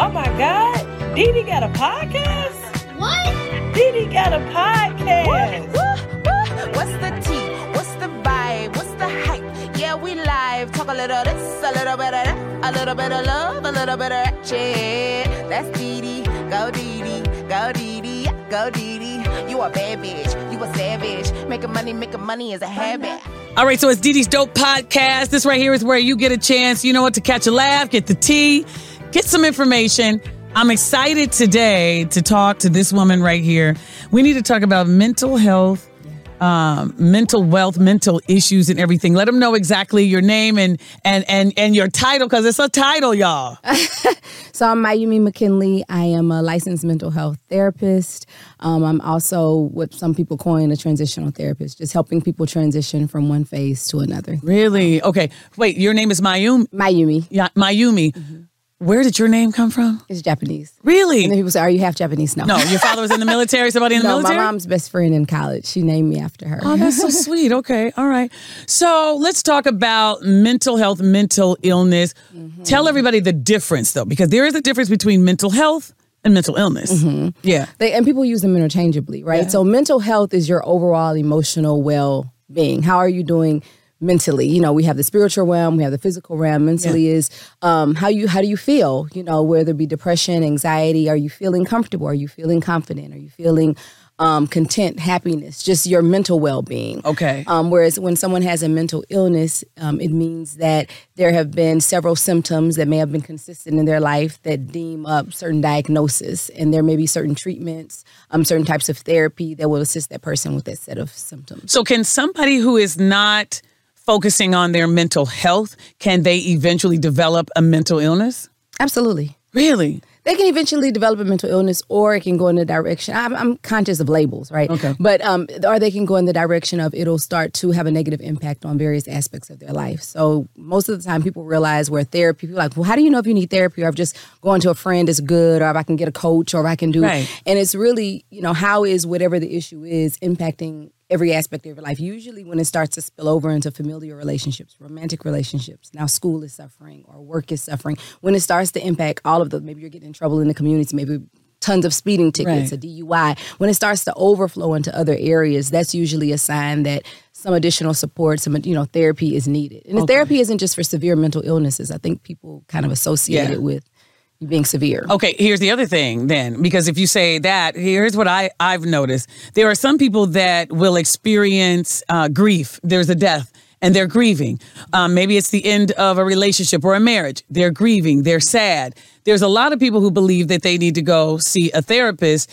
Oh my God. Dee Dee got a podcast? What? Dee Dee got a podcast. What's the tea? What's the vibe? What's the hype? Yeah, we live. Talk a little this, a little bit of that, a little bit of love, a little bit of that shit. That's Dee Dee. Go Dee Dee. Go Dee Dee. Go Dee Dee. You a bad bitch. You a savage. Making money, making money is a habit. All right, so it's Dee Dee's Dope Podcast. This right here is where you get a chance, you know what, to catch a laugh, get the tea, get some information. I'm excited today to talk to this woman right here. We need to talk about mental health, um, mental wealth, mental issues, and everything. Let them know exactly your name and and and and your title because it's a title, y'all. So I'm Miyume McKinley. I am a licensed mental health therapist. Um, I'm also what some people coin a transitional therapist, just helping people transition from one phase to another. Really? Okay. Wait, your name is Miyume. Miyume Yeah, Miyume. Where did your name come from? It's Japanese. Really? And then people say, "Are you half Japanese?" No, No, your father was in the military. Somebody in the no. military. My mom's best friend in college. She named me after her. Oh, that's so sweet. Okay. All right. So let's talk about mental health, mental illness. Mm-hmm. Tell everybody the difference, though, because there is a difference between mental health and mental illness. Mm-hmm. Yeah. They, and people use them interchangeably, right? So mental health is your overall emotional well-being. How are you doing mentally? You know, we have the spiritual realm, we have the physical realm. Mentally is um, how you how do you feel? You know, whether it be depression, anxiety. Are you feeling comfortable? Are you feeling confident? Are you feeling um, content, happiness? Just your mental well-being. Okay. Um, whereas when someone has a mental illness, um, it means that there have been several symptoms that may have been consistent in their life that deem up certain diagnosis, and there may be certain treatments, um, certain types of therapy that will assist that person with that set of symptoms. So, can somebody who is not focusing on their mental health, can they eventually develop a mental illness? Absolutely. Really? They can eventually develop a mental illness, or it can go in the direction. I'm, I'm conscious of labels, right? Okay. But um, or they can go in the direction of it'll start to have a negative impact on various aspects of their life. So most of the time, people realize where therapy. People like, well, how do you know if you need therapy, or if just going to a friend is good, or if I can get a coach, or if I can do. Right. And it's really, you know, how is whatever the issue is impacting every aspect of your life. Usually, when it starts to spill over into familiar relationships, romantic relationships, now school is suffering or work is suffering. When it starts to impact all of the, maybe you're getting in trouble in the community, maybe tons of speeding tickets, Right. a DUI. When it starts to overflow into other areas, that's usually a sign that some additional support, some you know, therapy is needed. And the therapy isn't just for severe mental illnesses. I think people kind of associate Yeah. it with being severe. Okay, here's the other thing then, because if you say that, here's what I, I've noticed. There are some people that will experience uh, grief. There's a death and they're grieving. Um, maybe it's the end of a relationship or a marriage. They're grieving, they're sad. There's a lot of people who believe that they need to go see a therapist.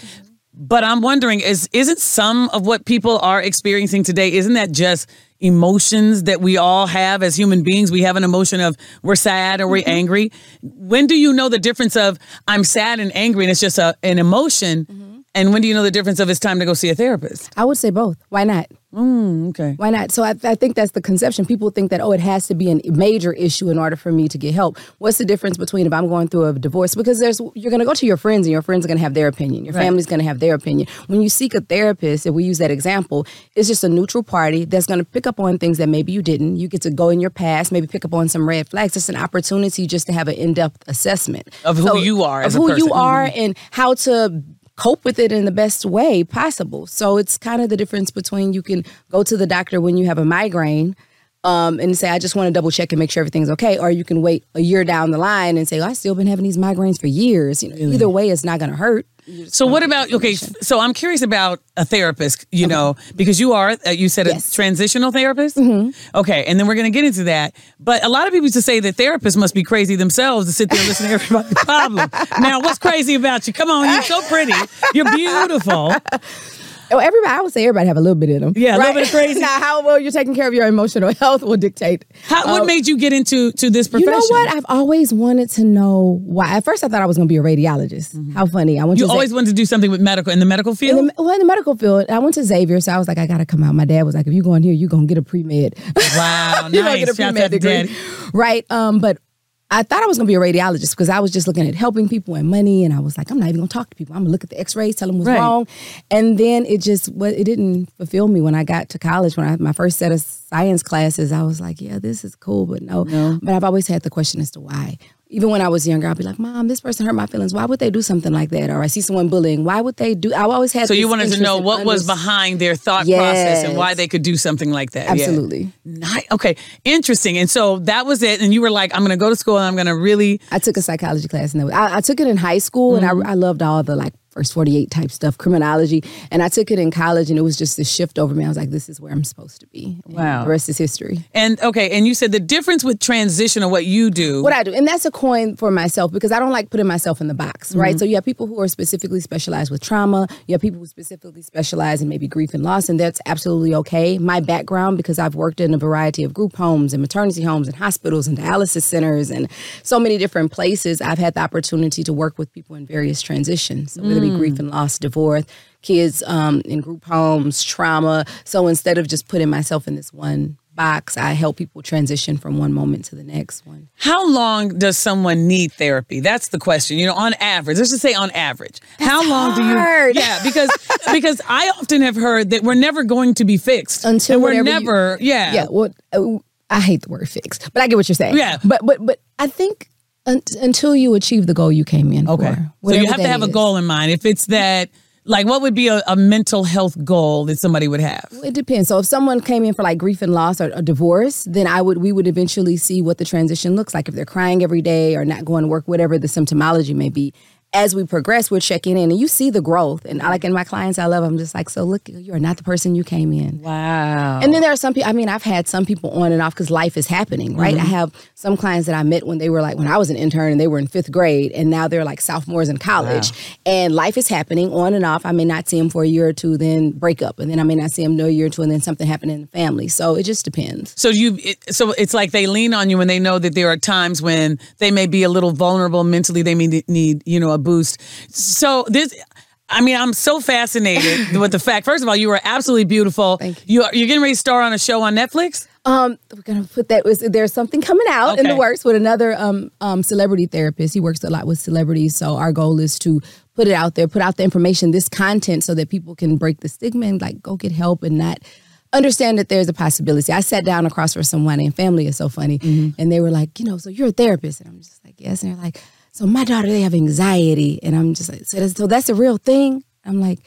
But I'm wondering, is isn't some of what people are experiencing today, isn't that just emotions that we all have as human beings? We have an emotion of we're sad or we're mm-hmm. angry. When do you know the difference of I'm sad and angry and it's just a, an emotion? Mm-hmm. And when do you know the difference of it's time to go see a therapist? I would say both. Why not? Mm, okay. Why not? So I, I think that's the conception. People think that, oh, it has to be a major issue in order for me to get help. What's the difference between if I'm going through a divorce? Because there's you're going to go to your friends and your friends are going to have their opinion. Your family's going to have their opinion. When you seek a therapist, if we use that example, it's just a neutral party that's going to pick up on things that maybe you didn't. You get to go in your past, maybe pick up on some red flags. It's an opportunity just to have an in-depth assessment Of who you are of a who person. you are and how to cope with it in the best way possible. So it's kind of the difference between you can go to the doctor when you have a migraine um, and say, I just want to double check and make sure everything's okay. Or you can wait a year down the line and say, oh, I've still been having these migraines for years. You know, Either way, it's not going to hurt. So what about okay? So I'm curious about a therapist. You know, because you are uh, you said Yes. a transitional therapist. Okay, and then we're going to get into that. But a lot of people used to say that therapists must be crazy themselves to sit there and listen to everybody's problem. Now, what's crazy about you? Come on, you're so pretty. You're beautiful. Oh, everybody, I would say everybody have a little bit in them. Yeah, a little bit of crazy. now, how well you're taking care of your emotional health will dictate. How, what Um, made you get into to this profession? You know what? I've always wanted to know why. At first, I thought I was going to be a radiologist. How funny! I went You to always wanted to do something with medical in the medical field. in the, well, in the medical field, I went to Xavier, so I was like, I gotta come out. My dad was like, if you go in here, you are gonna get a pre med. wow, you gonna nice. get a pre med to degree, right? Um, but I thought I was gonna be a radiologist because I was just looking at helping people and money, and I was like, I'm not even gonna talk to people. I'm gonna look at the X-rays, tell them what's Right. wrong, and then it just what it didn't fulfill me when I got to college. When I my first set of science classes, I was like, yeah, this is cool, but no. But I've always had the question as to why. Even when I was younger, I'd be like, Mom, this person hurt my feelings. Why would they do something like that? Or I see someone bullying. Why would they do? I always had. So you wanted to know what was behind their thought process and why they could do something like that. Yeah. Absolutely. Okay, interesting. And so that was it. And you were like, I'm going to go to school and I'm going to really. I took a psychology class and I, I took it in high school Mm-hmm. and I, I loved all the like first 48 type stuff, criminology. And I took it in college and it was just this shift over me. I was like, this is where I'm supposed to be. And Wow. The rest is history. And okay, and you said the difference with transition of what you do. What I do, and that's a coin for myself because I don't like putting myself in the box, Mm-hmm. right? So you have people who are specifically specialized with trauma. You have people who specifically specialize in maybe grief and loss, and that's absolutely okay. My background, because I've worked in a variety of group homes and maternity homes and hospitals and dialysis centers and so many different places, I've had the opportunity to work with people in various transitions, so whether Mm. grief and loss, divorce, kids um, in group homes, trauma. So instead of just putting myself in this one box, I help people transition from one moment to the next one. How long does someone need therapy? That's the question. You know, on average, let's just say on average, how long do you? Yeah, because because I often have heard that we're never going to be fixed Until we're whatever you- never. yeah, yeah well uh, i hate the word fixed but i get what you're saying Yeah. but but but i think un- until you achieve the goal you came in Okay. for So you have to have a goal in mind. If it's that, like, what would be a, a mental health goal that somebody would have? it depends so if someone came in for like grief and loss or a divorce then i would we would eventually see what the transition looks like if they're crying every day or not going to work whatever the symptomology may be as we progress, we're checking in and you see the growth. And I like in my clients I love, I'm just like, so look, you are not the person you came in. Wow. And then there are some people, I mean, I've had some people on and off because life is happening, right? Mm-hmm. I have some clients that I met when they were like, when I was an intern and they were in fifth grade, and now they're like sophomores in college. And life is happening on and off. I may not see them for a year or two, then break up. And then I may not see them no year or two, and then something happened in the family. So it just depends. So you, it, so it's like they lean on you when they know that there are times when they may be a little vulnerable mentally. They may need, you know, a boost. So this, I mean, I'm so fascinated with the fact. First of all, you are absolutely beautiful. Thank you. are, you're getting ready to star on a show on Netflix. Um, we're gonna put that. Was there's something coming out in the works with another um um celebrity therapist. He works a lot with celebrities, so our goal is to put it out there, put out the information, this content, so that people can break the stigma and like go get help and not understand that there's a possibility. I sat down across from someone and family is so funny, and they were like, you know, so you're a therapist, and I'm just like, yes, and they're like, so my daughter they have anxiety, and I'm just like, so that's, so that's a real thing. I'm like.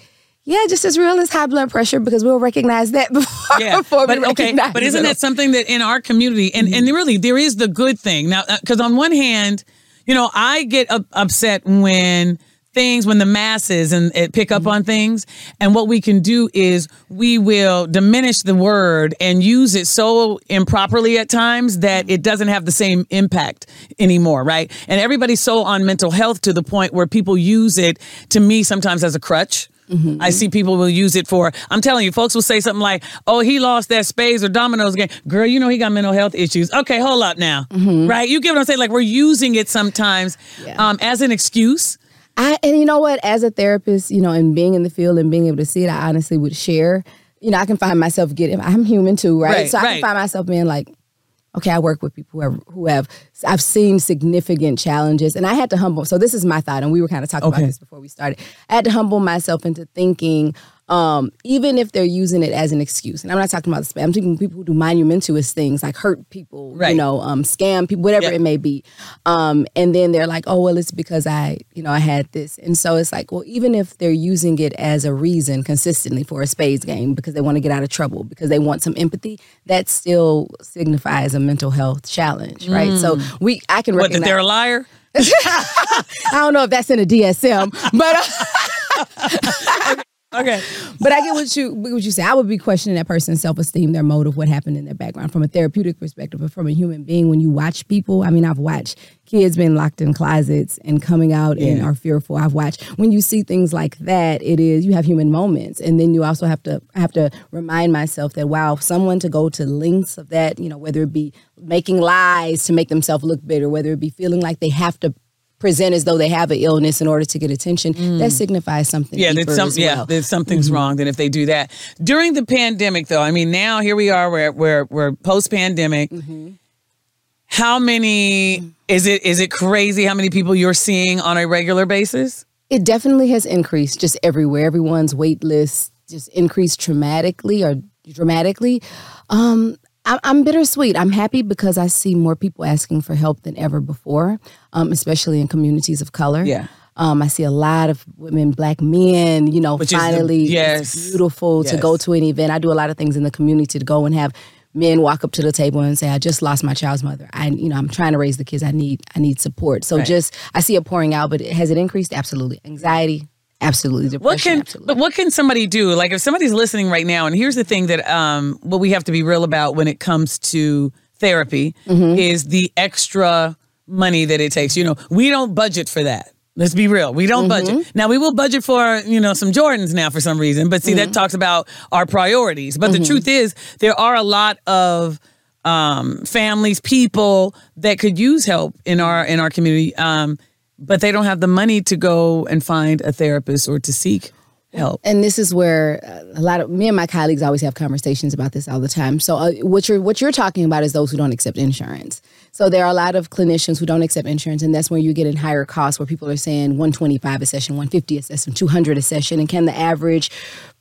Yeah, just as real as high blood pressure because we'll recognize that before, Yeah, before but we okay, recognize but isn't it. that something that in our community, and mm-hmm. and really there is the good thing now, uh, because on one hand, you know, I get up, upset when things when the masses and it pick up mm-hmm. on things and what we can do is we will diminish the word and use it so improperly at times that it doesn't have the same impact anymore right and everybody's so on mental health to the point where people use it to me sometimes as a crutch mm-hmm. I see people will use it for. I'm telling you, folks will say something like, "Oh, he lost that spades or dominoes game." Girl, you know he got mental health issues. Okay, hold up now, mm-hmm. right? You get what I'm saying? Like we're using it sometimes Yeah. um, as an excuse. I and you know what, as a therapist, you know, and being in the field and being able to see it, I honestly would share. You know, I can find myself getting. I'm human too, right? Right, so I right. can find myself being like, okay, I work with people who have, who have I've seen significant challenges, and I had to humble. So this is my thought, and we were kind of talking Okay. about this before we started. I had to humble myself into thinking. Um, even if they're using it as an excuse, and I'm not talking about the spam, I'm talking people who do monumentous things like hurt people, Right. you know, um, scam people, whatever Yeah. it may be. Um, and then they're like, oh, well, it's because I, you know, I had this. And so it's like, well, even if they're using it as a reason consistently for a spades game because they want to get out of trouble, because they want some empathy, that still signifies a mental health challenge, right? So we, I can Mm. What? That recognize. they're a liar? I don't know if that's in a DSM, but. Okay. But I get what you what you say. I would be questioning that person's self esteem, their motive, what happened in their background from a therapeutic perspective, but from a human being. When you watch people, I mean, I've watched kids being locked in closets and coming out and are fearful. I've watched when you see things like that, it is you have human moments, and then you also have to I have to remind myself that wow, someone to go to lengths of that, you know, whether it be making lies to make themselves look better, whether it be feeling like they have to. Present as though they have an illness in order to get attention. That signifies something. Mm. Yeah, there's some, as yeah, well. there's something's wrong then if they do that. During the pandemic, though, I mean, now here we are, we're we're, we're post pandemic. How many is it? Is it crazy how many people you're seeing on a regular basis? It definitely has increased just everywhere. Everyone's wait list just increased dramatically or dramatically. Um, I'm bittersweet. I'm happy because I see more people asking for help than ever before, um, especially in communities of color. Yeah. Um, I see a lot of women, black men, you know, Which is the- finally, it's yes. beautiful to go to an event. I do a lot of things in the community to go and have men walk up to the table and say, "I just lost my child's mother. I, you know, I'm trying to raise the kids. I need, I need support." So Right. just, I see it pouring out, but has it increased? Absolutely. Anxiety, absolutely. Depression, What can absolutely. but what can somebody do? Like if somebody's listening right now, and here's the thing that um what we have to be real about when it comes to therapy Mm-hmm. is the extra money that it takes. You know, we don't budget for that. Let's be real. We don't Mm-hmm. budget. Now we will budget for, you know, some Jordans now for some reason, but see Mm-hmm. that talks about our priorities. But the truth is there are a lot of um families, people that could use help in our in our community. Um but they don't have the money to go and find a therapist or to seek help. and this is where uh, a lot of me and my colleagues always have conversations about this all the time. So uh, what you're what you're talking about is those who don't accept insurance. So there are a lot of clinicians who don't accept insurance, and that's where you get in higher costs, where people are saying 125 a session, 150 a session, 200 a session, and can the average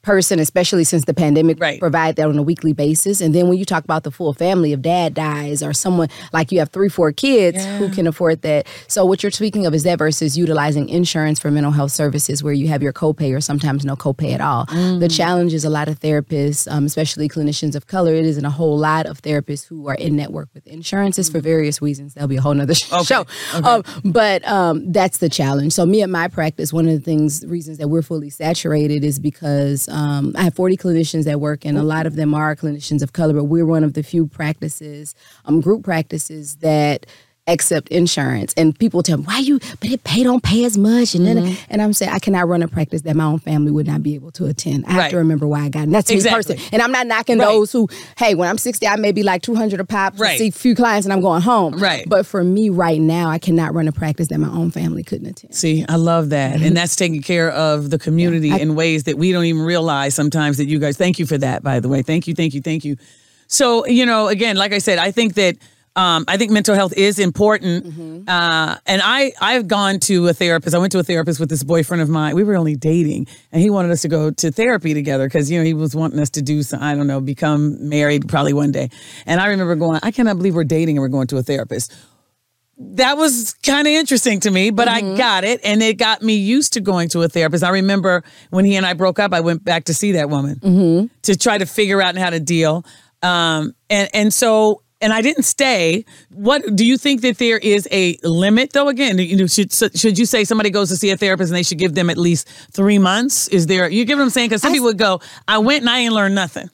person, especially since the pandemic, Right. provide that on a weekly basis? And then when you talk about the full family, if dad dies or someone like you have three, four kids who can afford that. So what you're speaking of is that versus utilizing insurance for mental health services, where you have your copay or sometimes no copay at all. The challenge is a lot of therapists, um, especially clinicians of color. It isn't a whole lot of therapists who are in network with insurances for various reasons. That'll be a whole nother show. Um, but um, that's the challenge. So me at my practice, one of the things, reasons that we're fully saturated is because um, I have 40 clinicians that work, and a lot of them are clinicians of color. But we're one of the few practices, um, group practices that accept insurance. And people tell me, why you, but it pay don't pay as much. And then, mm-hmm. and I'm saying, I cannot run a practice that my own family would not be able to attend. I have to remember why I got it. And that's me Exactly. personally. And I'm not knocking Right. those who, hey, when I'm 60, I may be like 200 a pop, Right. see a few clients and I'm going home. Right. But for me right now, I cannot run a practice that my own family couldn't attend. See, I love that. Mm-hmm. And that's taking care of the community in ways that we don't even realize sometimes that you guys, thank you for that, by the way. Thank you, thank you, thank you. So, you know, again, like I said, I think that. Um, I think mental health is important, uh, and I I've gone to a therapist. I went to a therapist with this boyfriend of mine. We were only dating, and he wanted us to go to therapy together because you know he was wanting us to do some I don't know become married probably one day. And I remember going, I cannot believe we're dating and we're going to a therapist that was kind of interesting to me, but I got it. And it got me used to going to a therapist. I remember when he and I broke up, I went back to see that woman to try to figure out how to deal. Um, and, and so, and I didn't stay. What do you think that there is a limit though? Again, you know, should, should you say somebody goes to see a therapist and they should give them at least three months? Is there, you get what I'm saying? Cause some people would go, I went and I ain't learned nothing.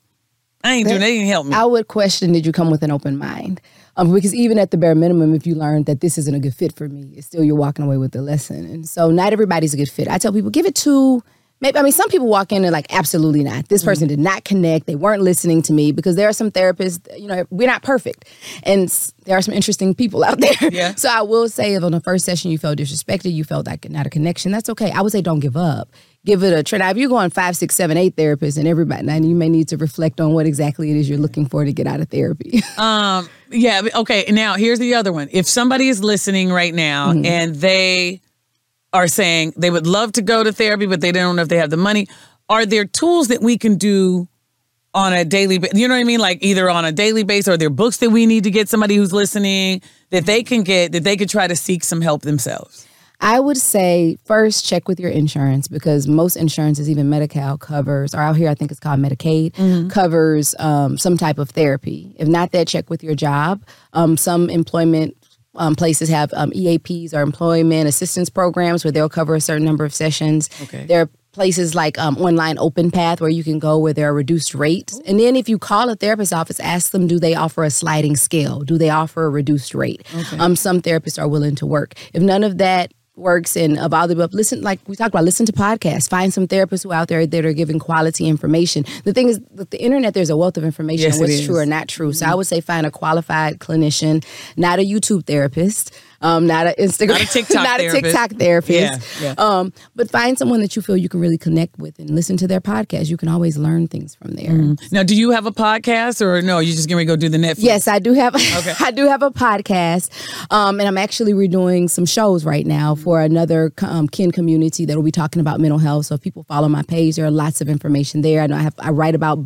I ain't doing, they didn't help me. I would question did you come with an open mind? Um, because even at the bare minimum, if you learned that this isn't a good fit for me, it's still you're walking away with the lesson. And so not everybody's a good fit. I tell people, give it two, maybe I mean some people walk in and like, absolutely not. This person did not connect. They weren't listening to me because there are some therapists, you know, we're not perfect. And there are some interesting people out there. Yeah. So I will say if on the first session you felt disrespected, you felt like not a connection, that's okay. I would say don't give up. Give it a try. Now, if you're going five, six, seven, eight therapists and everybody, now you may need to reflect on what exactly it is you're looking for to get out of therapy. Um, yeah. Okay. Now here's the other one. If somebody is listening right now Mm-hmm. and they are saying they would love to go to therapy, but they don't know if they have the money, are there tools that we can do on a daily you know what I mean? Like either on a daily basis or are there books that we need to get somebody who's listening that they can get that they could try to seek some help themselves? I would say first check with your insurance because most insurances, even Medi-Cal, covers, or out here I think it's called Medicaid, covers um, some type of therapy. If not that, check with your job. Um, some employment um, places have um, EAPs or employment assistance programs where they'll cover a certain number of sessions. Okay. There are places like um, online open path where you can go where there are reduced rates. And then if you call a therapist office ask them do they offer a sliding scale? Do they offer a reduced rate? Um, some therapists are willing to work. If none of that works and of all the above listen like we talked about listen to podcasts. Find some therapists who are out there that are giving quality information. The thing is with the internet there's a wealth of information Yes, on what's true or not true. So i mm-hmm. would say find a qualified clinician not a youtube therapist um, not a Instagram, Not a TikTok not a therapist. TikTok therapist. Yeah, yeah. Um, but find someone that you feel you can really connect with and listen to their podcast. You can always learn things from there. Now, do you have a podcast or no? You just gonna go do the Netflix? Yes, I do have. Okay. I do have a podcast, um, and I'm actually redoing some shows right now for another um, kin community that will be talking about mental health. So if people follow my page, there are lots of information there. I know I have. I write about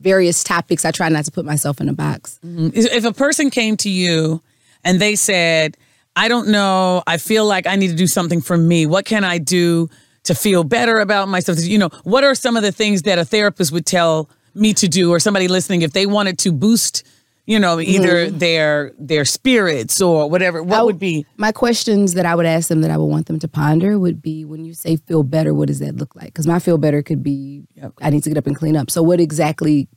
various topics. I try not to put myself in a box. If a person came to you and they said, I don't know, I feel like I need to do something for me. What can I do to feel better about myself? You know, what are some of the things that a therapist would tell me to do or somebody listening if they wanted to boost you know either mm-hmm. their their spirits or whatever what I would be my questions that I would ask them that I would want them to ponder would be when you say feel better, what does that look like? Because my feel better could be I need to get up and clean up. So what exactly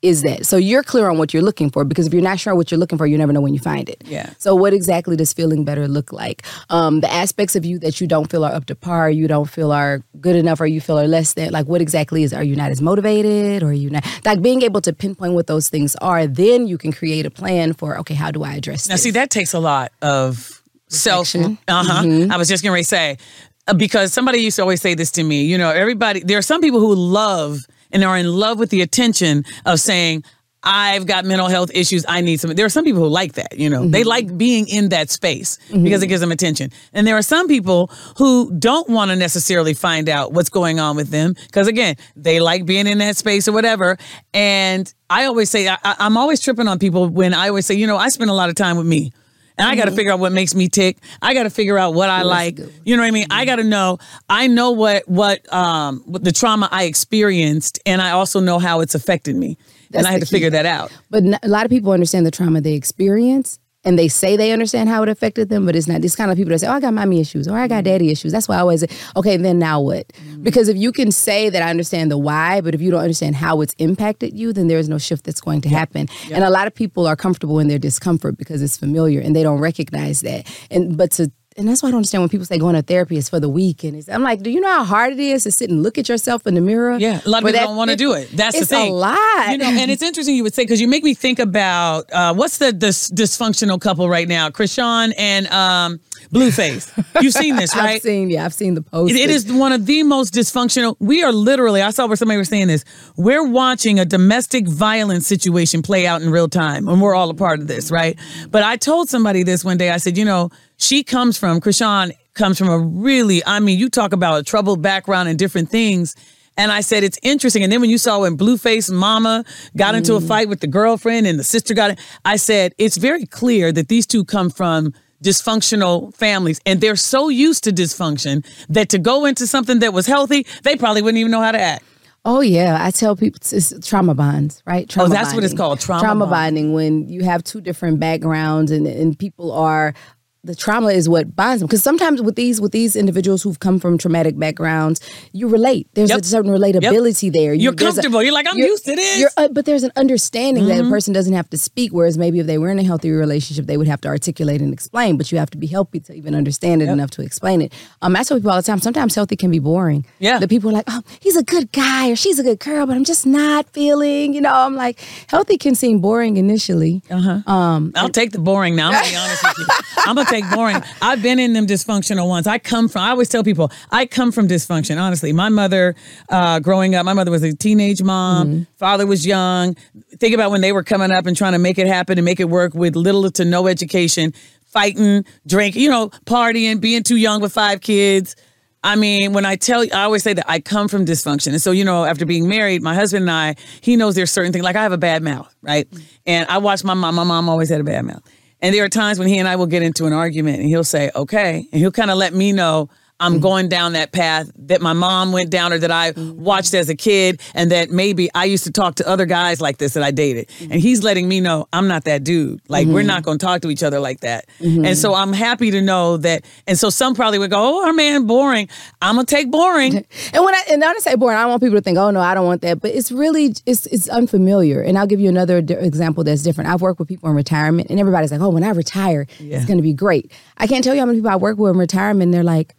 is that? So you're clear on what you're looking for because if you're not sure what you're looking for, you never know when you find it. Yeah. So what exactly does feeling better look like? Um, the aspects of you that you don't feel are up to par, you don't feel are good enough, or you feel are less than. Like what exactly is? Are you not as motivated, or are you not? Like being able to pinpoint what those things are, then you can create a plan for okay, how do I address now this? see that takes a lot of self uh-huh i was just gonna say uh, because somebody used to always say this to me you know everybody there are some people who love and are in love with the attention of saying I've got mental health issues. I need some. There are some people who like that, you know, they mm-hmm. like being in that space mm-hmm. because it gives them attention. And there are some people who don't want to necessarily find out what's going on with them because, again, they like being in that space or whatever. And I always say, I- I'm always tripping on people when I always say, you know, I spend a lot of time with me. And I got to figure out what makes me tick. I got to figure out what I like. You know what I mean? I got to know. I know what what um what the trauma I experienced, and I also know how it's affected me. That's and I had to figure that out. But n- a lot of people understand the trauma they experience and they say they understand how it affected them, but it's not. These kind of people that say, oh, I got mommy issues or I got daddy issues. That's why I always say, okay, then now what? Mm-hmm. Because if you can say that I understand the why, but if you don't understand how it's impacted you, then there is no shift that's going to happen. And a lot of people are comfortable in their discomfort because it's familiar and they don't recognize that. And but to and that's why I don't understand when people say going to therapy is for the weak. And it's, I'm like, do you know how hard it is to sit and look at yourself in the mirror? Yeah, a lot of people that don't want to do it. That's the thing. It's a lot. You know, and it's interesting you would say because you make me think about uh, what's the dysfunctional couple right now, Chrisean and um, Blueface. You've seen this, right? I've seen, yeah, I've seen the post. It- it is one of the most dysfunctional. We are literally, I saw where somebody was saying this. We're watching a domestic violence situation play out in real time, and we're all a part of this, right? But I told somebody this one day. I said, you know, she comes from, Chrisean comes from a really, I mean, you talk about a troubled background and different things. And I said, it's interesting. And then when you saw when Blueface Mama got into a mm. fight with the girlfriend and the sister got it, I said, it's very clear that these two come from dysfunctional families and they're so used to dysfunction that to go into something that was healthy, they probably wouldn't even know how to act. Oh yeah, I tell people it's, trauma bonds, right? Trauma Oh, that's what it's called, trauma trauma bonding. bonding. When you have two different backgrounds and and people are. The trauma is what binds them because sometimes with these with these individuals who've come from traumatic backgrounds, you relate. There's Yep. a certain relatability there. You- You're there's a- comfortable. You're like, I'm used to this. Mm-hmm. you're- uh, but there's an understanding that a person doesn't have to speak. Whereas maybe if they were in a healthy relationship, they would have to articulate and explain. But you have to be healthy to even understand it enough to explain it. Um, I tell people all the time. Sometimes healthy can be boring. Yeah. The people are like, oh, he's a good guy or she's a good girl, but I'm just not feeling. You know, I'm like, healthy can seem boring initially. Uh Um, I'll take the boring now. I'm gonna be honest with you. I'm gonna take boring. I've been in them dysfunctional ones. I come from. I always tell people I come from dysfunction. Honestly, my mother, uh, growing up, my mother was a teenage mom. Father was young. Think about when they were coming up and trying to make it happen and make it work with little to no education, fighting, drinking, you know, partying, being too young with five kids. I mean, when I tell you, I always say that I come from dysfunction. And so, you know, after being married, my husband and I, he knows there's certain things, like I have a bad mouth, right? And I watch my mom, my mom always had a bad mouth. And there are times when he and I will get into an argument and he'll say, okay. And he'll kind of let me know I'm mm. going down that path that my mom went down or that I mm-hmm. watched as a kid and that maybe I used to talk to other guys like this that I dated. Mm-hmm. And he's letting me know I'm not that dude. Like we're mm-hmm. not going to talk to each other like that. And so I'm happy to know that. And so some probably would go, oh, our man boring. I'm going to take boring. And when I and when I say boring, I don't want people to think, oh no, I don't want that. But it's really it's it's unfamiliar. And I'll give you another di- example that's different. I've worked with people in retirement, and everybody's like, oh, when I retire, it's going to be great. I can't tell you how many people I work with in retirement. And they're like,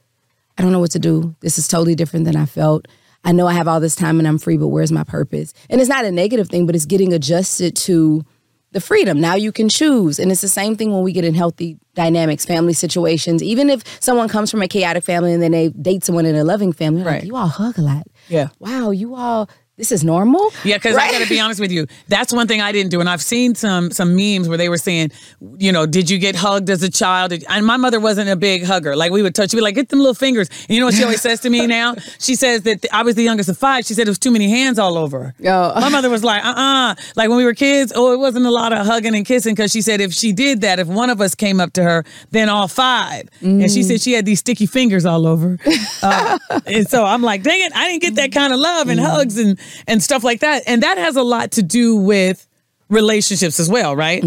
I don't know what to do. This is totally different than I felt. I know I have all this time and I'm free, but where's my purpose? And it's not a negative thing, but it's getting adjusted to the freedom. Now you can choose. And it's the same thing when we get in healthy dynamics, family situations. Even if someone comes from a chaotic family and then they date someone in a loving family, Right. like, you all hug a lot. Yeah. Wow, you all this is normal. Yeah, because Right? I got to be honest with you. That's one thing I didn't do, and I've seen some some memes where they were saying, you know, did you get hugged as a child? Did- And my mother wasn't a big hugger. Like we would touch, she'd be like, get them little fingers. And you know what she always says to me now? She says that I was the youngest of five. She said it was too many hands all over. Oh. My mother was like, uh uh Like when we were kids, oh, it wasn't a lot of hugging and kissing because she said if she did that, if one of us came up to her, then all five. And Mm. she said she had these sticky fingers all over. Uh, and so I'm like, dang it, I didn't get that kind of love and hugs and, and stuff like that. And that has a lot to do with relationships as well, right?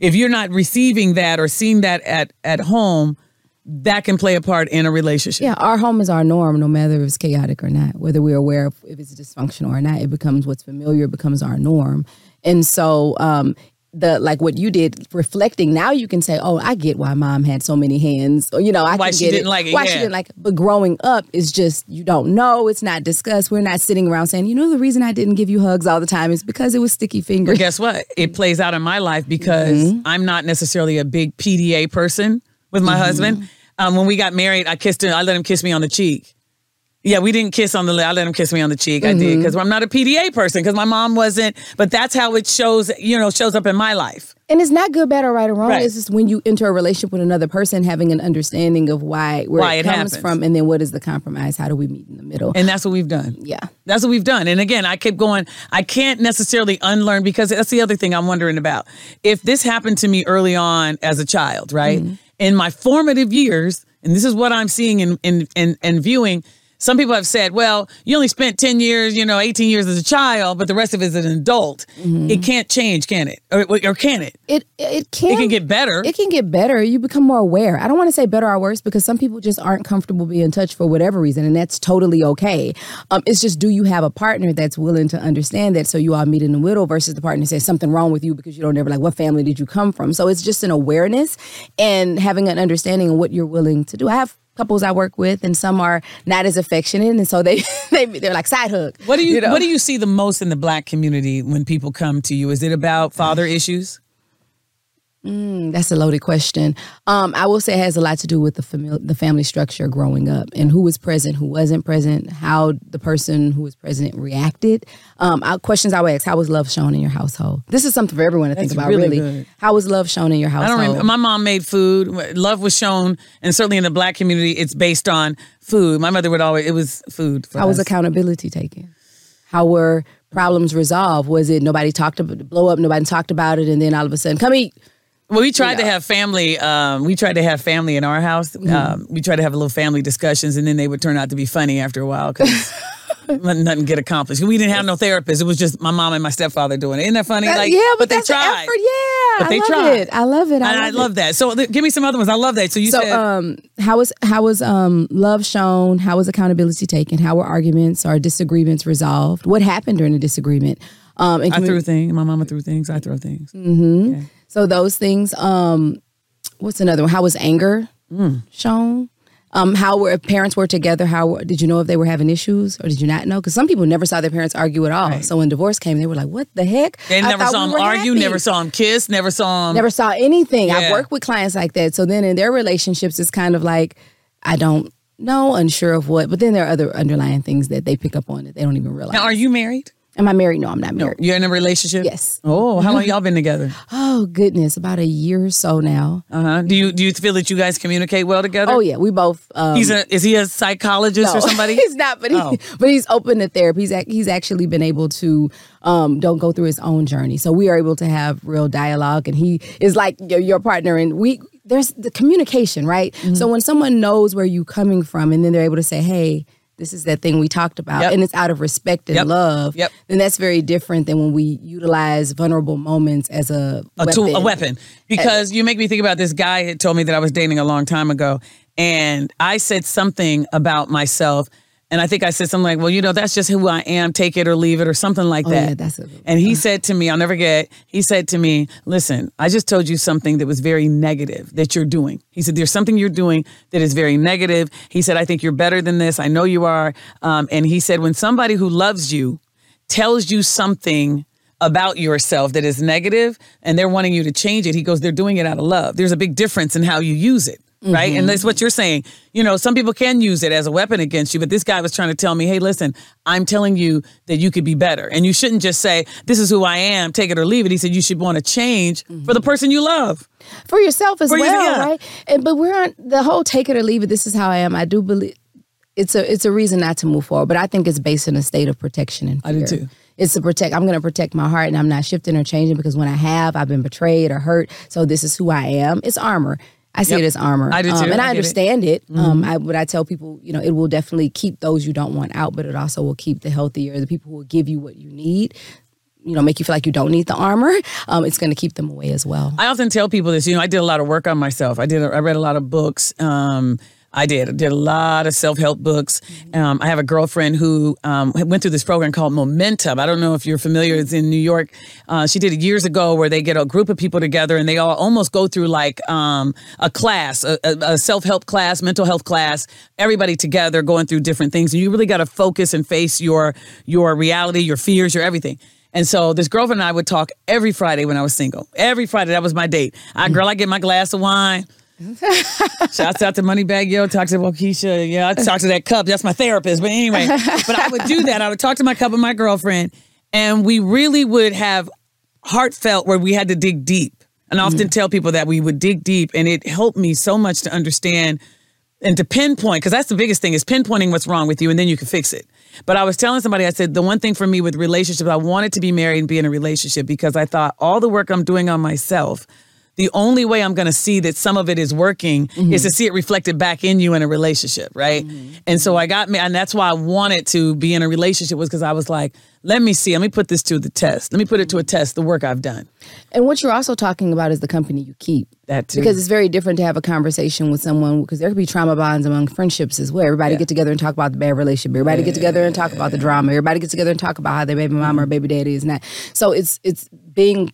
If you're not receiving that or seeing that at, at home, that can play a part in a relationship. Yeah, our home is our norm, no matter if it's chaotic or not. Whether we're aware of if it's dysfunctional or not, it becomes what's familiar, becomes our norm. And so, um, the like what you did, reflecting now, you can say, "Oh, I get why mom had so many hands," or you know, I Why can she get didn't like it, Why she didn't like it. But growing up is just you don't know. It's not discussed. We're not sitting around saying, "You know, the reason I didn't give you hugs all the time is because it was sticky fingers." But guess what? It plays out in my life because I'm not necessarily a big PDA person with my husband. Um, when we got married, I kissed him. I let him kiss me on the cheek. Yeah, we didn't kiss on the. I let him kiss me on the cheek. I did mm-hmm. because I'm not a PDA person because my mom wasn't. But that's how it shows. You know, shows up in my life. And it's not good, bad, or right or wrong. Right. It's just when you enter a relationship with another person, having an understanding of why where Why it it comes happens. from, and then what is the compromise? How do we meet in the middle? And that's what we've done. yeah. That's what we've done. And again, I keep going, I can't necessarily unlearn because that's the other thing I'm wondering about. If this happened to me early on as a child, right? Mm-hmm. In my formative years, and this is what I'm seeing and in, in, in, viewing, some people have said, well, you only spent 10 years, you know, 18 years as a child, but the rest of it is an adult. It can't change, can it? Or, or can it? It it can It can get better. It can get better. You become more aware. I don't want to say better or worse because some people just aren't comfortable being touched for whatever reason, and that's totally okay. Um, it's just do you have a partner that's willing to understand that so you all meet in the middle versus the partner says something wrong with you because you don't ever like what family did you come from. So it's just an awareness and having an understanding of what you're willing to do. I have couples I work with and some are not as affectionate and so they they they're like side hook. what do you, know? what do you see the most in the black community when people come to you? Is it about father issues? That's a loaded question. Um, I will say it has a lot to do with the famil- the family structure growing up and who was present, who wasn't present, how the person who was present reacted. Um, I, questions I would ask: How was love shown in your household? This is something for everyone to think about. really Really, how was love shown in your I household? don't remember. My mom made food. Love was shown, and certainly in the black community, it's based on food. My mother would always, it was food. For how was accountability taken? How were problems resolved? Was it nobody talked about blow up? Nobody talked about it, and then all of a sudden, come eat. Well, we tried to have family. Um, we tried to have family in our house. Mm-hmm. Um, we tried to have a little family discussions, and then they would turn out to be funny after a while because nothing get accomplished. We didn't have no therapist. It was just my mom and my stepfather doing it. Isn't that funny? That- like, yeah, but, they that's the tried. Yeah, But they I love tried. it. I love it. I love I it. that. So th- give me some other ones. I love that. So you So, said um, how was how was um love shown? How was accountability taken? How were arguments or disagreements resolved? What happened during a disagreement? Um, and I can we- threw things. My mama threw things. I throw things. So those things. Um, what's another one? How was anger Mm. shown? Um, how were if parents were together? How did you know if they were having issues or did you not know? Because some people never saw their parents argue at all. Right. So when divorce came, they were like, "What the heck?" They I never saw we them argue. happy." Never saw them kiss. Never saw them. never saw anything. Yeah. I've worked with clients like that. So then in their relationships, it's kind of like, I don't know, unsure of what. But then there are other underlying things that they pick up on that they don't even realize. Now, are you married? Am I married? No, I'm not married. You're in a relationship. Yes. Oh, how long y'all been together? Oh goodness, about a year or so now. Uh huh. Do you do you feel that you guys communicate well together? Oh yeah, we both. Um, He's a is he a psychologist no, or somebody? he's not, but he, Oh. but he's open to therapy. He's ac- he's actually been able to um, don't go through his own journey, so we are able to have real dialogue, and he is like your, your partner, and we there's the communication, right? Mm-hmm. So when someone knows where you're coming from, and then they're able to say, hey. This is that thing we talked about, Yep. and it's out of respect and Yep. love. Yep. Then that's very different than when we utilize vulnerable moments as a a weapon. tool, a weapon. Because you make me think about this guy had told me that I was dating a long time ago, and I said something about myself, and I think I said something like, "Well, you know, that's just who I am. Take it or leave it, or something like that." Oh, yeah, that's a- and he said to me, I'll never get, He said to me, "Listen, I just told you something that was very negative that you're doing." He said, "There's something you're doing that is very negative." He said, "I think you're better than this. I know you are." Um, and he said, "When somebody who loves you tells you something." about yourself that is negative and they're wanting you to change it. He goes, they're doing it out of love. There's a big difference in how you use it. Right? Mm-hmm. And that's what you're saying. You know, some people can use it as a weapon against you, but this guy was trying to tell me, hey, listen, I'm telling you that you could be better. And you shouldn't just say, this is who I am, take it or leave it. He said, you should want to change for the person you love. for yourself as For well, yeah. right? And but we're on the whole take it or leave it. This is how I am. I do believe it's a it's a reason not to move forward, but I think it's based in a state of protection and fear. I do too. It's to protect. I'm going to protect my heart, and I'm not shifting or changing because when I have, I've been betrayed or hurt. So this is who I am. It's armor. I see Yep. it as armor. I do Um, and I I, get it. Mm-hmm. understand it. Um, I, but I tell people, you know, it will definitely keep those you don't want out, but it also will keep the healthier, the people who will give you what you need. You know, make you feel like you don't need the armor. Um, it's going to keep them away as well. I often tell people this. You know, I did a lot of work on myself. I did. I read a lot of books. Um, I did. I did a lot of self help books. Um, I have a girlfriend who um, went through this program called Momentum. I don't know if you're familiar. It's in New York. Uh, she did it years ago, where they get a group of people together and they all almost go through like um, a class, a, a, a self help class, mental health class. Everybody together going through different things, and you really got to focus and face your your reality, your fears, your everything. And so this girlfriend and I would talk every Friday when I was single. Every Friday, that was my date. I girl, I get my glass of wine. Shouts out to Moneybagg Yo, talk to Wockesha. Yeah, I talk to that cup. That's my therapist. But anyway, but I would do that. I would talk to my cup and my girlfriend, and we really would have heartfelt where we had to dig deep. And I often mm. tell people that we would dig deep, and it helped me so much to understand and to pinpoint because that's the biggest thing is pinpointing what's wrong with you and then you can fix it but i was telling somebody i said the one thing for me with relationships i wanted to be married and be in a relationship because i thought all the work i'm doing on myself the only way i'm going to see that some of it is working is to mm-hmm. see it reflected back in you in a relationship right mm-hmm. and so i got me and that's why i wanted to be in a relationship was because i was like let me see let me put this to the test let me put it to a test the work i've done And what you're also talking about is the company you keep. That too. Because it's very different to have a conversation with someone because there could be trauma bonds among friendships as well. Everybody get together and talk about the bad relationship. Everybody get together and talk about the drama. Everybody get together and talk about how their baby mama or baby daddy is not. So it's it's being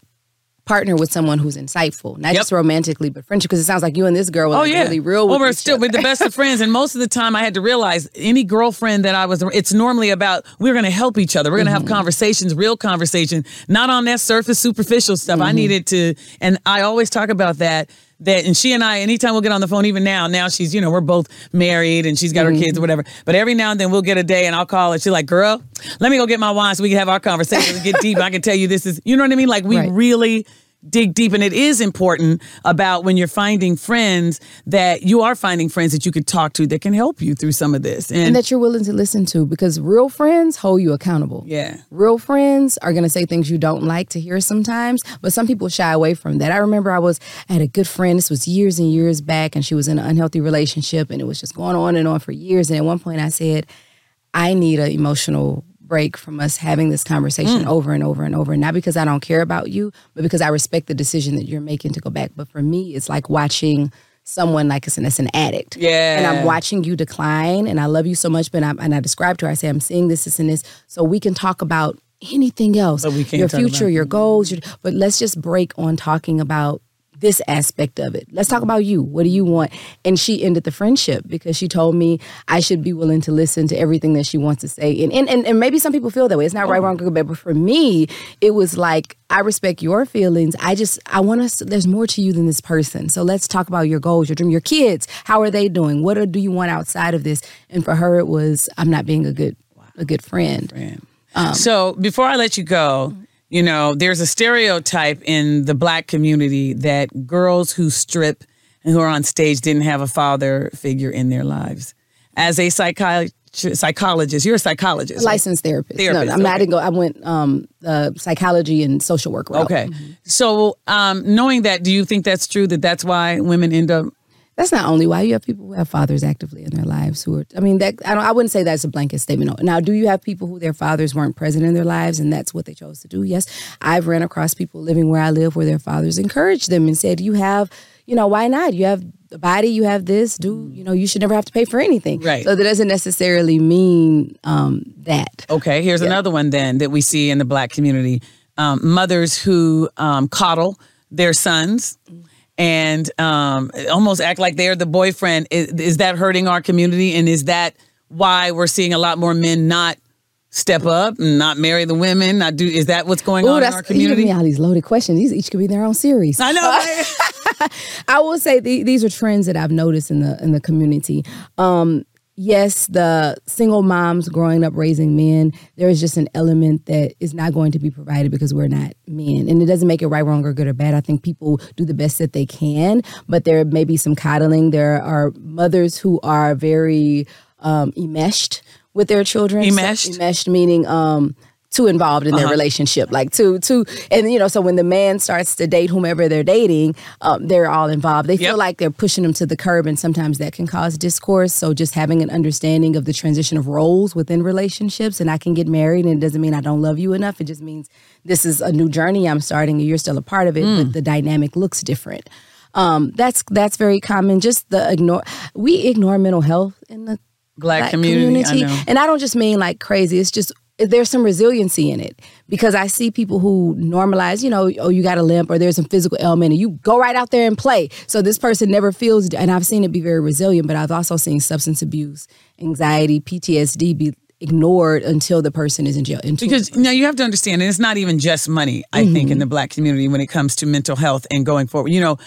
partner with someone who's insightful, not Yep. just romantically, but friendship. Because it sounds like you and this girl were Oh like yeah, really real. Well, with we're each still other. we're the best of friends, and most of the time, I had to realize any girlfriend that I was, it's normally about we're going to help each other. We're going to Mm-hmm. have conversations, real conversation, not on that surface, superficial stuff. Mm-hmm. I needed to, and I always talk about that. That and she and I, anytime we'll get on the phone, even now, now she's, you know, we're both married and she's got her Mm-hmm. kids or whatever. But every now and then we'll get a day and I'll call her. She's like, girl, let me go get my wine so we can have our conversation and get deep. I can tell you this is, you know what I mean? Like we Right. really dig deep and it is important about when you're finding friends that you are finding friends that you could talk to that can help you through some of this and, and that you're willing to listen to because real friends hold you accountable. yeah Real friends are going to say things you don't like to hear sometimes, but some people shy away from that. I remember I was I had a good friend. This was years and years back, and she was in an unhealthy relationship, and it was just going on and on for years. And at one point, I said, "I need an emotional break from us having this conversation mm. over and over and over. Not because I don't care about you, but because I respect the decision that you're making to go back. But for me, it's like watching." Someone like us, and it's an addict. Yeah. And I'm watching you decline, and I love you so much. But I, and I described to her, I say, I'm seeing this, this, and this, so we can talk about anything else, But we can't your future, your goals. Your, but let's just break on talking about this aspect of it. Let's talk about you. What do you want? And she ended the friendship because she told me I should be willing to listen to everything that she wants to say. And and, and, and maybe some people feel that way. It's not right, oh. wrong, good, bad. But for me, it was like I respect your feelings. I just I want us. There's more to you than this person. So let's talk about your goals, your dream, your kids. How are they doing? What are, do you want outside of this? And for her, it was I'm not being a good a good friend. Man. Um, so before I let you go, mm-hmm. You know, there's a stereotype in the black community that girls who strip and who are on stage didn't have a father figure in their lives. As a psychologist, you're a psychologist. right? licensed therapist. Therapist, no, I'm not. I okay. didn't go. I went um, uh, psychology and social work route. Okay. So, um, knowing that, do you think that's true that that's why women end up That's not only why you have people who have fathers actively in their lives who are. I mean, that I don't. I wouldn't say that's a blanket statement. Now, do you have people who their fathers weren't present in their lives and that's what they chose to do? Yes, I've ran across people living where I live where their fathers encouraged them and said, "You have, you know, why not? You have the body, you have this. Do you know? You should never have to pay for anything. Right. So that doesn't necessarily mean um, that. Okay, here's another one then that we see in the black community: um, mothers who um, coddle their sons and um, almost act like they're the boyfriend. Is, is that hurting our community? And is that why we're seeing a lot more men not step up and not marry the women? Not do? Is that what's going Ooh, on in our you giving community? me all these loaded questions. These each could be their own series. I know. I will say the, these are trends that I've noticed in the in the community. Um, yes, the single moms growing up raising men, there is just an element that is not going to be provided because we're not men. And it doesn't make it right, wrong, or good or bad. I think people do the best that they can, but there may be some coddling. There are mothers who are very um, enmeshed with their children. Enmeshed? So, enmeshed meaning um, too involved in their Uh-huh. relationship, like too, too, and you know, so when the man starts to date whomever they're dating, um, they're all involved. They feel Yep. like they're pushing them to the curb, and sometimes that can cause discourse. So just having an understanding of the transition of roles within relationships, and I can get married, and it doesn't mean I don't love you enough. It just means this is a new journey I'm starting, and you're still a part of it, Mm. but the dynamic looks different. Um, that's that's very common. Just the ignore we ignore mental health in the Black community, I know. and I don't just mean like crazy. It's just there's some resiliency in it because I see people who normalize, you know, oh, you got a limp or there's some physical ailment and you go right out there and play. So this person never feels, and I've seen it be very resilient, but I've also seen substance abuse, anxiety, PTSD be ignored until the person is in jail. Because now you have to understand, and it's not even just money, I think, Mm-hmm. in the black community when it comes to mental health and going forward. You know,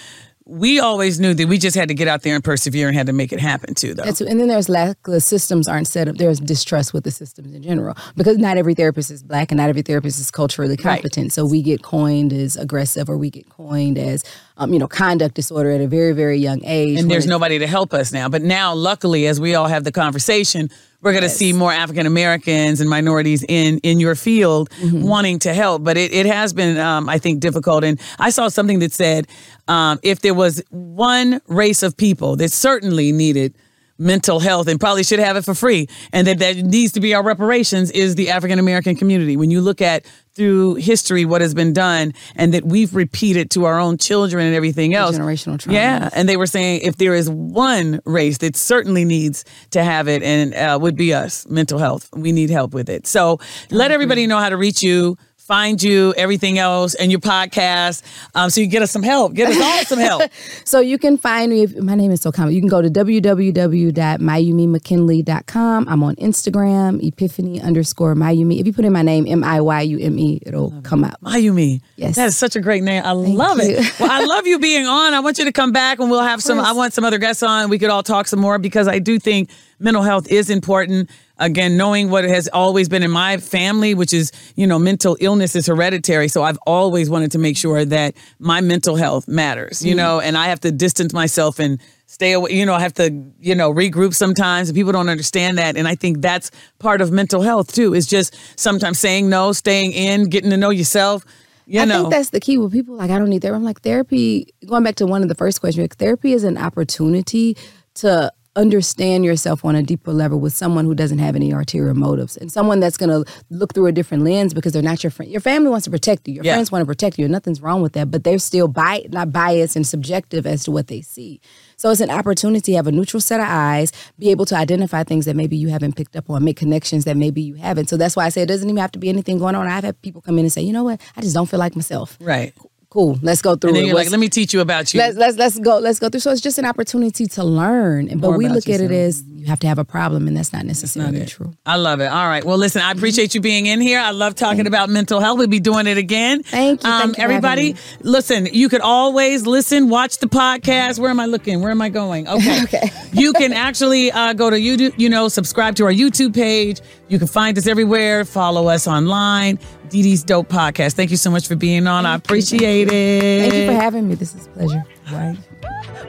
we always knew that we just had to get out there and persevere and had to make it happen too, though. That's, and then there's lack, the systems aren't set up. There's distrust with the systems in general because not every therapist is black and not every therapist is culturally competent. So we get coined as aggressive or we get coined as, um, you know, conduct disorder at a very, very young age. and there's nobody to help us now. But now, luckily, as we all have the conversation, we're going to see more African Americans and minorities in in your field Mm-hmm. wanting to help. But it, it has been, um, I think, difficult. And I saw something that said um, if there was one race of people that certainly needed mental health and probably should have it for free and that that needs to be our reparations is the African American community. When you look at through history what has been done and that we've repeated to our own children and everything else. generational traumas. Yeah, and they were saying if there is one race that certainly needs to have it and uh, would be us, mental health. We need help with it. So let everybody know how to reach you. Find you, everything else, and your podcast, um, so you get us some help. Get us all some help. So you can find me. If, my name is so common. You can go to www.miyume.mckinley.com. I'm on Instagram, Epiphany underscore Miyume. If you put in my name, M I Y U M E, it'll come out. Miyume. Yes. That is such a great name. I love you. it. Well, I love you being on. I want you to come back and we'll have some, I want some other guests on. We could all talk some more because I do think mental health is important. Again, knowing what has always been in my family, which is, you know, mental illness is hereditary. So I've always wanted to make sure that my mental health matters, you mm. know, and I have to distance myself and stay away. You know, I have to, you know, regroup sometimes and people don't understand that. And I think that's part of mental health too, is just sometimes saying no, staying in, getting to know yourself. You I know, think that's the key. with people like, I don't need therapy. I'm like, therapy. Going back to one of the first questions, like, therapy is an opportunity to understand yourself on a deeper level with someone who doesn't have any ulterior motives and someone that's going to look through a different lens because they're not your friend. Your family wants to protect you. Your Yeah. friends want to protect you. and Nothing's wrong with that, but they're still bi- not biased and subjective as to what they see. So it's an opportunity to have a neutral set of eyes, be able to identify things that maybe you haven't picked up on, make connections that maybe you haven't. So that's why I say it doesn't even have to be anything going on. I've had people come in and say, you know what, I just don't feel like myself. right. Cool, let's go through And then it. you're like, let me teach you about you. let's let's let's go let's go through. So it's just an opportunity to learn, and but More we look at it as you have to have a problem, and that's not necessarily true. I love it. All right. Well, listen, I appreciate you being in here. I love talking about mental health. We'll be doing it again. Um, Thank you. Thank you everybody, listen, you could always listen, watch the podcast. Where am I looking? Where am I going? Okay. Okay. you can actually uh, go to YouTube, you know, subscribe to our YouTube page. You can find us everywhere. Follow us online. DeDe's Dope Podcast. Thank you so much for being on. I appreciate it. Thank you for having me. This is a pleasure. Right.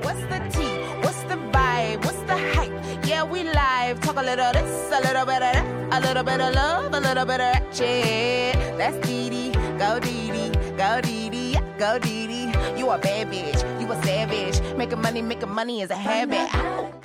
What's the tea? What's the vibe? What's the hype? Yeah, we live. Talk a little this, a little bit of that, a little bit of love, a little bit of ratchet. That's DeDe. Go DeDe. Go DeDe. Go DeDe. You a bad bitch. You a savage. Making money, making money is a habit.